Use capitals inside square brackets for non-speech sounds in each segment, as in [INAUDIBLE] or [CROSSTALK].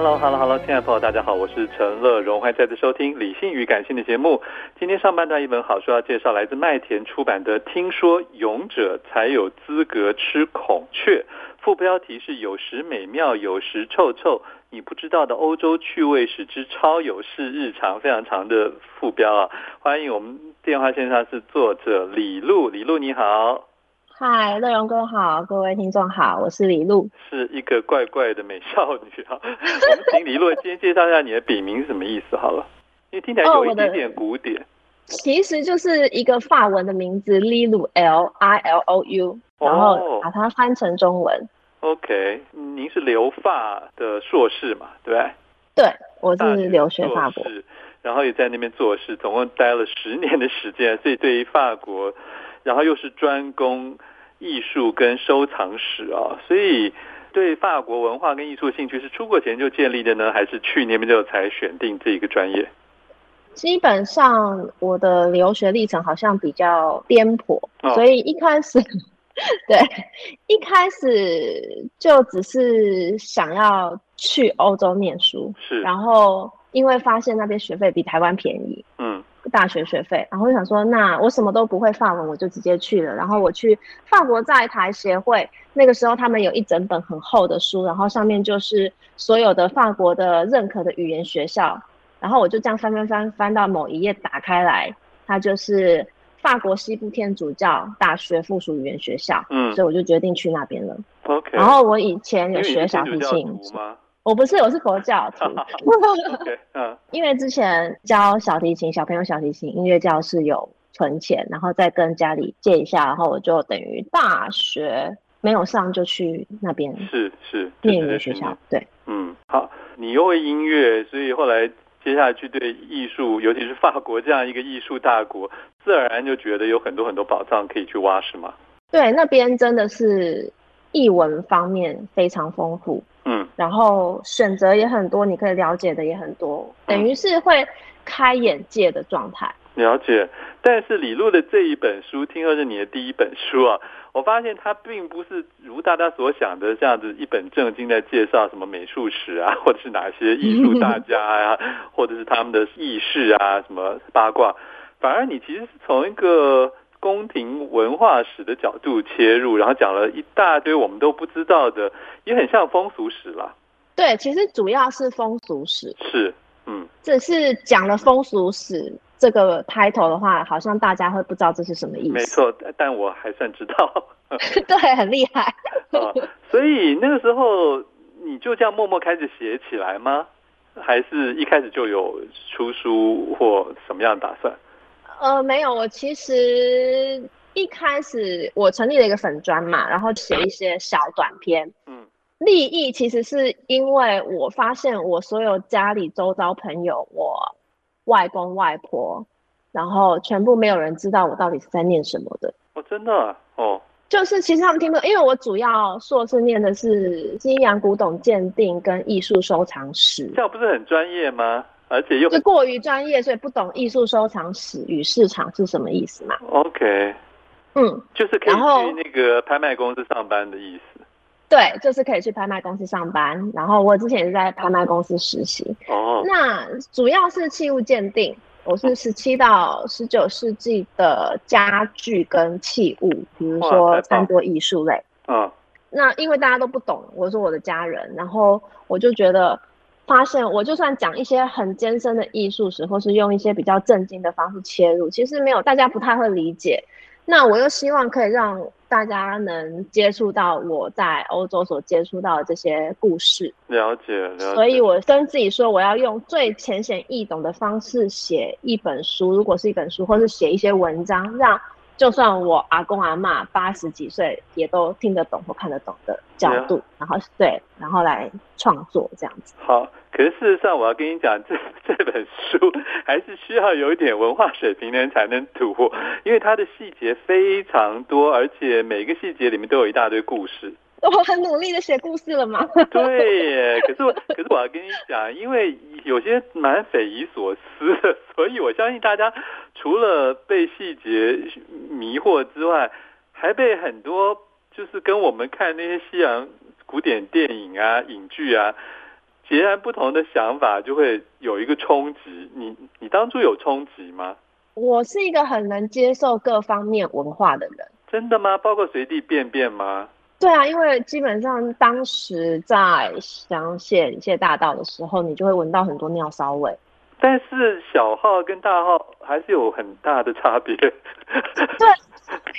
Hello，Hello，Hello，亲爱的朋友，大家好，我是陈乐融，欢迎再次收听《理性与感性》的节目。今天上半段一本好书要介绍，来自麦田出版的《听说勇者才有资格吃孔雀》，副标题是“有时美妙，有时臭臭，你不知道的欧洲趣味史之超有事日常”，非常长的副标啊！欢迎我们电话线上是作者李璐，李璐你好。嗨，乐融哥好，各位听众好，我是李璐，是一个怪怪的美少女啊。[LAUGHS] 我们请李路今天介绍一下你的笔名是什么意思好了，因为听起来有一点点古典。哦、其实就是一个法文的名字，Lilou L I L O U，然后把它翻成中文。哦、OK，您是留法的硕士嘛？对不对？对，我是留学法国，然后也在那边做事，总共待了十年的时间，所以对于法国。然后又是专攻艺术跟收藏史啊，所以对法国文化跟艺术兴趣是出国前就建立的呢，还是去年就才选定这一个专业？基本上我的留学历程好像比较颠簸，哦、所以一开始 [LAUGHS] 对一开始就只是想要去欧洲念书，是，然后因为发现那边学费比台湾便宜，嗯。大学学费，然后我想说，那我什么都不会法文，我就直接去了。然后我去法国在台协会，那个时候他们有一整本很厚的书，然后上面就是所有的法国的认可的语言学校。然后我就这样翻翻翻翻到某一页，打开来，它就是法国西部天主教大学附属语言学校。嗯，所以我就决定去那边了。OK。然后我以前有学小提琴。我不是，我是佛教徒。[LAUGHS] [LAUGHS] 因为之前教小提琴，小朋友小提琴音乐教室有存钱，然后再跟家里借一下，然后我就等于大学没有上就去那边。是是，念语言学校。对，嗯，好，你又会音乐，所以后来接下去对艺术，尤其是法国这样一个艺术大国，自然而然就觉得有很多很多宝藏可以去挖，是吗？对，那边真的是艺文方面非常丰富。嗯，然后选择也很多，你可以了解的也很多，等于是会开眼界的状态。了解，但是李路的这一本书，听说是你的第一本书啊，我发现它并不是如大家所想的这样子一本正经在介绍什么美术史啊，[LAUGHS] 或者是哪些艺术大家呀，[LAUGHS] 或者是他们的轶事啊，什么八卦，反而你其实是从一个。宫廷文化史的角度切入，然后讲了一大堆我们都不知道的，也很像风俗史啦。对，其实主要是风俗史。是，嗯，只是讲了风俗史这个 title 的话，好像大家会不知道这是什么意思。没错，但我还算知道。[LAUGHS] [LAUGHS] 对，很厉害。啊，所以那个时候你就这样默默开始写起来吗？还是一开始就有出书或什么样的打算？呃，没有，我其实一开始我成立了一个粉专嘛，然后写一些小短篇。嗯，利益其实是因为我发现我所有家里周遭朋友，我外公外婆，然后全部没有人知道我到底是在念什么的。哦，真的啊？哦，就是其实他们听不懂，因为我主要硕士念的是西洋古董鉴定跟艺术收藏史，这样不是很专业吗？而且又是过于专业，所以不懂艺术收藏史与市场是什么意思嘛？OK，嗯，就是可以去那个拍卖公司上班的意思。对，就是可以去拍卖公司上班。然后我之前也是在拍卖公司实习。哦。那主要是器物鉴定，我是十七到十九世纪的家具跟器物，比如说餐桌艺术类。嗯。那因为大家都不懂，我说我的家人，然后我就觉得，发现我就算讲一些很艰深的艺术史，或是用一些比较震惊的方式切入，其实没有大家不太会理解。那我又希望可以让大家能接触到我在欧洲所接触到的这些故事，了解了解。所以我跟自己说，我要用最浅显易懂的方式写一本书，如果是一本书，或是写一些文章，让。就算我阿公阿妈八十几岁，也都听得懂或看得懂的角度，啊、然后对，然后来创作这样子。好，可是事实上，我要跟你讲，[LAUGHS] 这这本书还是需要有一点文化水平的人才能读，因为它的细节非常多，而且每个细节里面都有一大堆故事。[LAUGHS] 我很努力的写故事了吗？[LAUGHS] 对耶，可是我可是我要跟你讲，因为有些蛮匪夷所思的，所以我相信大家除了被细节迷惑之外，还被很多就是跟我们看那些西洋古典电影啊、影剧啊截然不同的想法，就会有一个冲击。你你当初有冲击吗？我是一个很能接受各方面文化的人。真的吗？包括随地便便吗？对啊，因为基本上当时在香榭谢大道的时候，你就会闻到很多尿骚味。但是小号跟大号还是有很大的差别。对，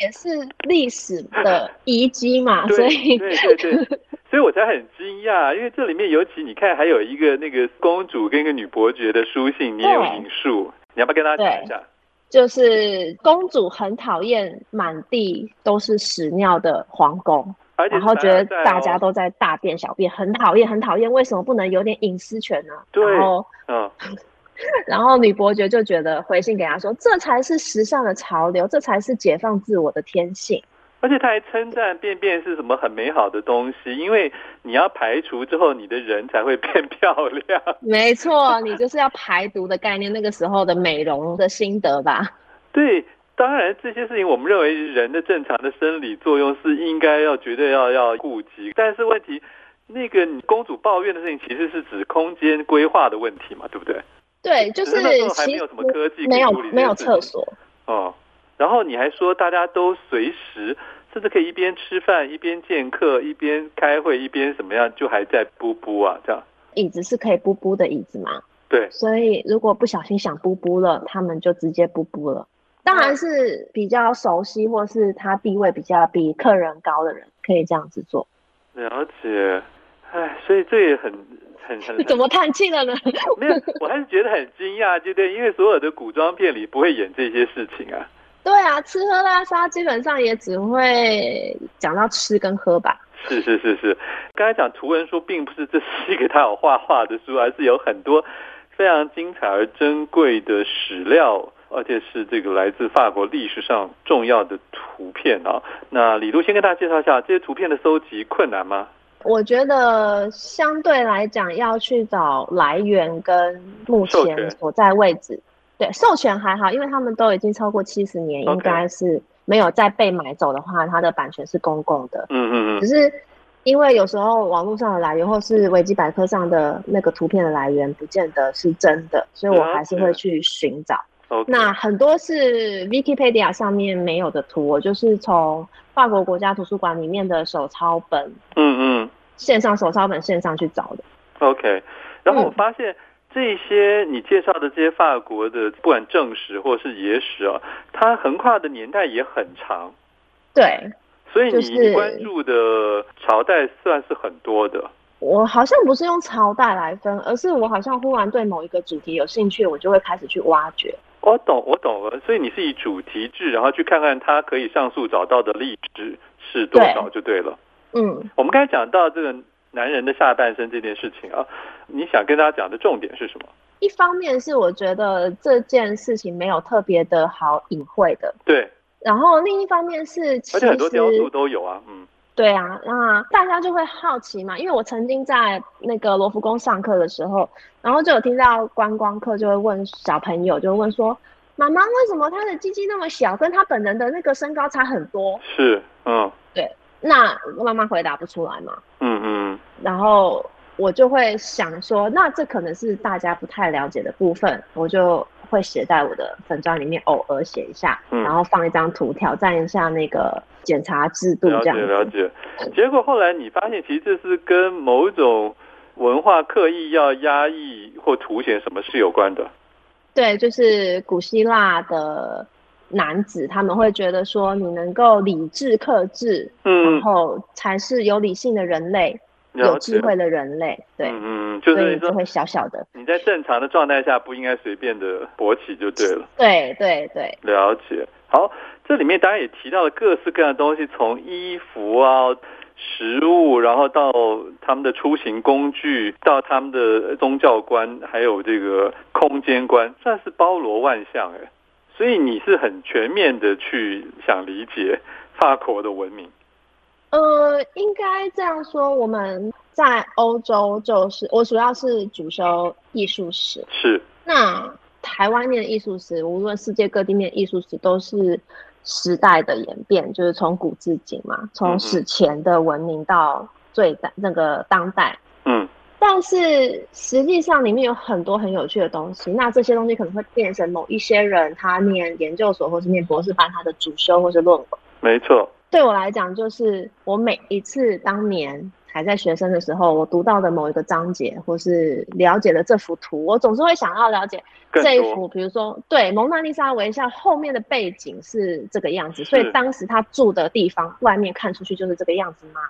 也是历史的遗迹嘛，所以对对对，[LAUGHS] 所以我才很惊讶，因为这里面尤其你看，还有一个那个公主跟一个女伯爵的书信，你也有引述，你要不要跟大家讲一下？就是公主很讨厌满地都是屎尿的皇宫。然后觉得大家都在大便小便，很讨厌，很讨厌。为什么不能有点隐私权呢？对，然后，嗯，[LAUGHS] 然后女伯爵就觉得回信给他说，这才是时尚的潮流，这才是解放自我的天性。而且他还称赞便便是什么很美好的东西，因为你要排除之后，你的人才会 [LAUGHS] 变漂亮。没错，你就是要排毒的概念，那个时候的美容的心得吧？对。当然，这些事情我们认为人的正常的生理作用是应该要绝对要要顾及。但是问题，那个公主抱怨的事情其实是指空间规划的问题嘛，对不对？对，就是那时候还没有什么科技，没有没有厕所哦。然后你还说大家都随时甚至可以一边吃饭一边见客一边开会一边怎么样，就还在布布啊这样。椅子是可以布布的椅子吗？对。所以如果不小心想布布了，他们就直接布布了。当然是比较熟悉，或是他地位比较比客人高的人，可以这样子做。了解，哎，所以这也很很很。[LAUGHS] 怎么叹气了呢？没有，我还是觉得很惊讶，对不对？因为所有的古装片里不会演这些事情啊。对啊，吃喝拉撒基本上也只会讲到吃跟喝吧。[LAUGHS] 是是是是，刚才讲图文书，并不是这是一个他有画画的书，而是有很多非常精彩而珍贵的史料。而且是这个来自法国历史上重要的图片啊。那李路先跟大家介绍一下这些图片的搜集困难吗？我觉得相对来讲，要去找来源跟目前所在位置，对，授权还好，因为他们都已经超过七十年，应该是没有再被买走的话，它的版权是公共的。嗯嗯嗯。只是因为有时候网络上的来源或是维基百科上的那个图片的来源，不见得是真的，所以我还是会去寻找。Okay. 那很多是 Wikipedia 上面没有的图，我就是从法国国家图书馆里面的手抄本，嗯嗯，线上手抄本线上去找的。OK，然后我发现这些你介绍的这些法国的，不管正史或是野史啊，它横跨的年代也很长。对，所以你关注的朝代算是很多的。我好像不是用朝代来分，而是我好像忽然对某一个主题有兴趣，我就会开始去挖掘。我懂，我懂了。所以你是以主题制，然后去看看它可以上诉找到的历史是多少就对了。对嗯，我们刚才讲到这个男人的下半身这件事情啊，你想跟大家讲的重点是什么？一方面是我觉得这件事情没有特别的好隐晦的，对。然后另一方面是，其实，而且很多雕塑都有啊，嗯。对啊，那大家就会好奇嘛，因为我曾经在那个罗浮宫上课的时候，然后就有听到观光客就会问小朋友，就会问说，妈妈为什么他的鸡鸡那么小，跟他本人的那个身高差很多？是，嗯，对。那妈妈回答不出来嘛？嗯嗯。然后我就会想说，那这可能是大家不太了解的部分，我就会写在我的粉砖里面，偶尔写一下，嗯、然后放一张图，挑战一下那个检查制度，这样子。了解了解。结果后来你发现，其实这是跟某种文化刻意要压抑或凸显什么是有关的。对，就是古希腊的。男子他们会觉得说，你能够理智克制，嗯，然后才是有理性的人类，有智慧的人类，对，嗯嗯，就是就会小小的。你在正常的状态下不应该随便的勃起就对了。对对对，了解。好，这里面当然也提到了各式各样的东西，从衣服啊、食物，然后到他们的出行工具，到他们的宗教观，还有这个空间观，算是包罗万象哎。所以你是很全面的去想理解法国的文明。呃，应该这样说，我们在欧洲就是我主要是主修艺术史。是。那台湾念艺术史，无论世界各地念艺术史，都是时代的演变，就是从古至今嘛，从史前的文明到最当那个当代。嗯。但是实际上里面有很多很有趣的东西，那这些东西可能会变成某一些人他念研究所或是念博士班他的主修或是论文。没错，对我来讲，就是我每一次当年还在学生的时候，我读到的某一个章节或是了解了这幅图，我总是会想要了解这一幅，比如说对蒙娜丽莎微笑后面的背景是这个样子，所以当时他住的地方外面看出去就是这个样子吗？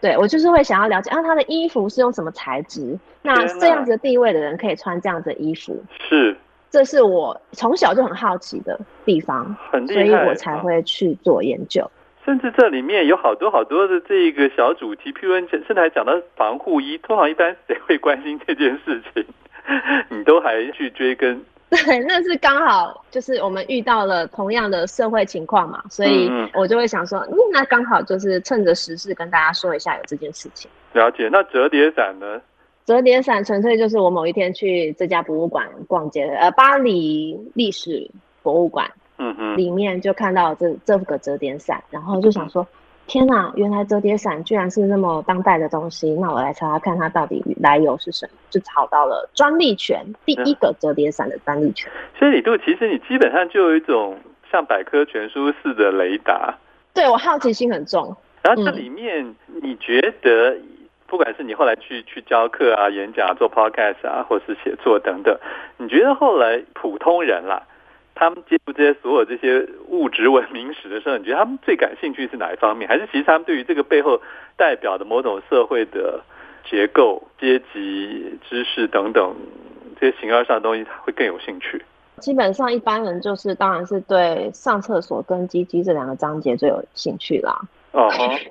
对，我就是会想要了解，啊，他的衣服是用什么材质？那这样子的地位的人可以穿这样子的衣服？是，这是我从小就很好奇的地方，所以我才会去做研究。甚至这里面有好多好多的这个小主题，譬如甚至还讲到防护衣，通常一般谁会关心这件事情？[LAUGHS] 你都还去追根。对，那是刚好就是我们遇到了同样的社会情况嘛，所以我就会想说，嗯，那刚好就是趁着时事跟大家说一下有这件事情。了解。那折叠伞呢？折叠伞纯粹就是我某一天去这家博物馆逛街，呃，巴黎历史博物馆，嗯嗯，里面就看到这这个折叠伞，然后就想说。天哪，原来折叠伞居然是那么当代的东西，那我来查查看它到底来由是什么，就找到了专利权，第一个折叠伞的专利权。所以李杜，其实你基本上就有一种像百科全书似的雷达。对，我好奇心很重。然后这里面，你觉得，不管是你后来去去教课啊、演讲、做 podcast 啊，或是写作等等，你觉得后来普通人啦？他们接触这些所有这些物质文明史的时候，你觉得他们最感兴趣是哪一方面？还是其实他们对于这个背后代表的某种社会的结构、阶级、知识等等这些形而上的东西，他会更有兴趣？基本上一般人就是，当然是对上厕所跟鸡鸡这两个章节最有兴趣啦。哦，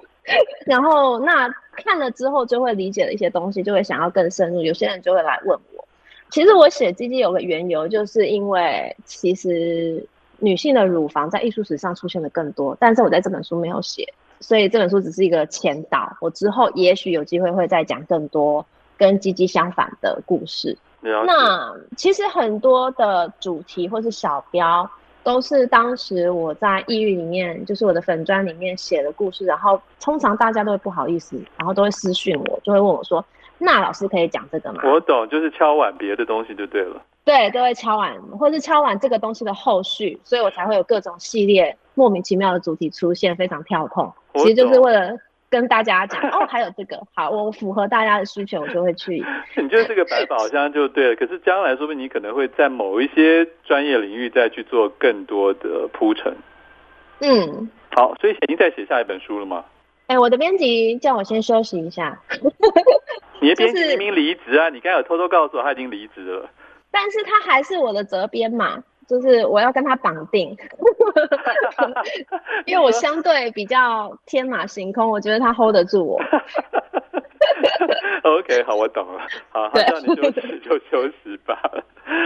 [LAUGHS] 然后那看了之后就会理解了一些东西，就会想要更深入。有些人就会来问我。其实我写鸡鸡有个缘由，就是因为其实女性的乳房在艺术史上出现的更多，但是我在这本书没有写，所以这本书只是一个前导。我之后也许有机会会再讲更多跟鸡鸡相反的故事。那其实很多的主题或是小标，都是当时我在抑郁里面，就是我的粉专里面写的故事，然后通常大家都会不好意思，然后都会私讯我，就会问我说。那老师可以讲这个吗？我懂，就是敲碗别的东西就对了。对，都会敲碗，或是敲碗这个东西的后续，所以我才会有各种系列莫名其妙的主题出现，非常跳痛。其实就是为了跟大家讲 [LAUGHS] 哦，还有这个好，我符合大家的需求，我就会去。[LAUGHS] 你觉得这个百宝箱就对了，[LAUGHS] 可是将来说不定你可能会在某一些专业领域再去做更多的铺陈。嗯，好，所以已经在写下一本书了吗？哎、欸，我的编辑叫我先休息一下。你的 [LAUGHS] 编辑明明离职啊！你刚才有偷偷告诉我他已经离职了。但是他还是我的责编嘛，就是我要跟他绑定。[LAUGHS] [LAUGHS] 因为我相对比较天马行空，我觉得他 hold 得住我。[LAUGHS] OK，好，我懂了。好，好，叫你休息 [LAUGHS] 就休息吧。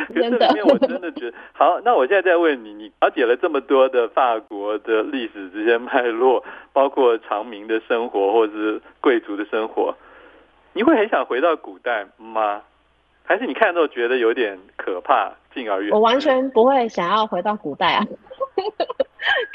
可是这里面我真的觉得，好，那我现在再问你，你了解了这么多的法国的历史这些脉络，包括长民的生活或者是贵族的生活，你会很想回到古代吗？还是你看的时候觉得有点可怕，敬而远之？我完全不会想要回到古代啊！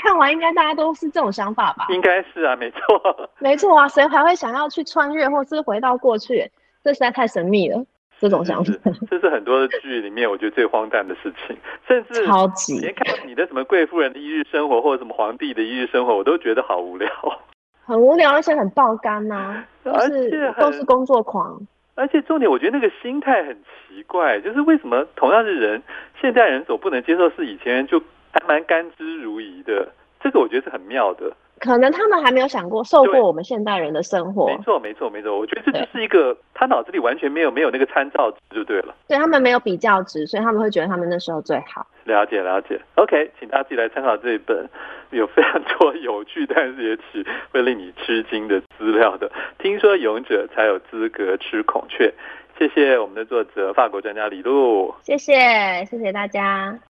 看完应该大家都是这种想法吧？应该是啊，没错，没错啊，谁还会想要去穿越或是回到过去？这实在太神秘了，这种想法。这是很多的剧里面我觉得最荒诞的事情，甚至超级连看你的什么贵妇人的一日生活，或者什么皇帝的一日生活，我都觉得好无聊，[LAUGHS] 很无聊，而且很爆肝呐、啊，都是都是工作狂。而且重点，我觉得那个心态很奇怪，就是为什么同样是人，现代人所不能接受，是以前人就还蛮甘之如饴的。这个我觉得是很妙的。可能他们还没有想过受过我们现代人的生活。没错，没错，没错。我觉得这就是一个他脑子里完全没有没有那个参照值，就对了。对，他们没有比较值，所以他们会觉得他们那时候最好。了解，了解。OK，请大家自己来参考这一本有非常多 [LAUGHS] 有趣，但是也许会令你吃惊的资料的。听说勇者才有资格吃孔雀。谢谢我们的作者，法国专家李璐。谢谢，谢谢大家。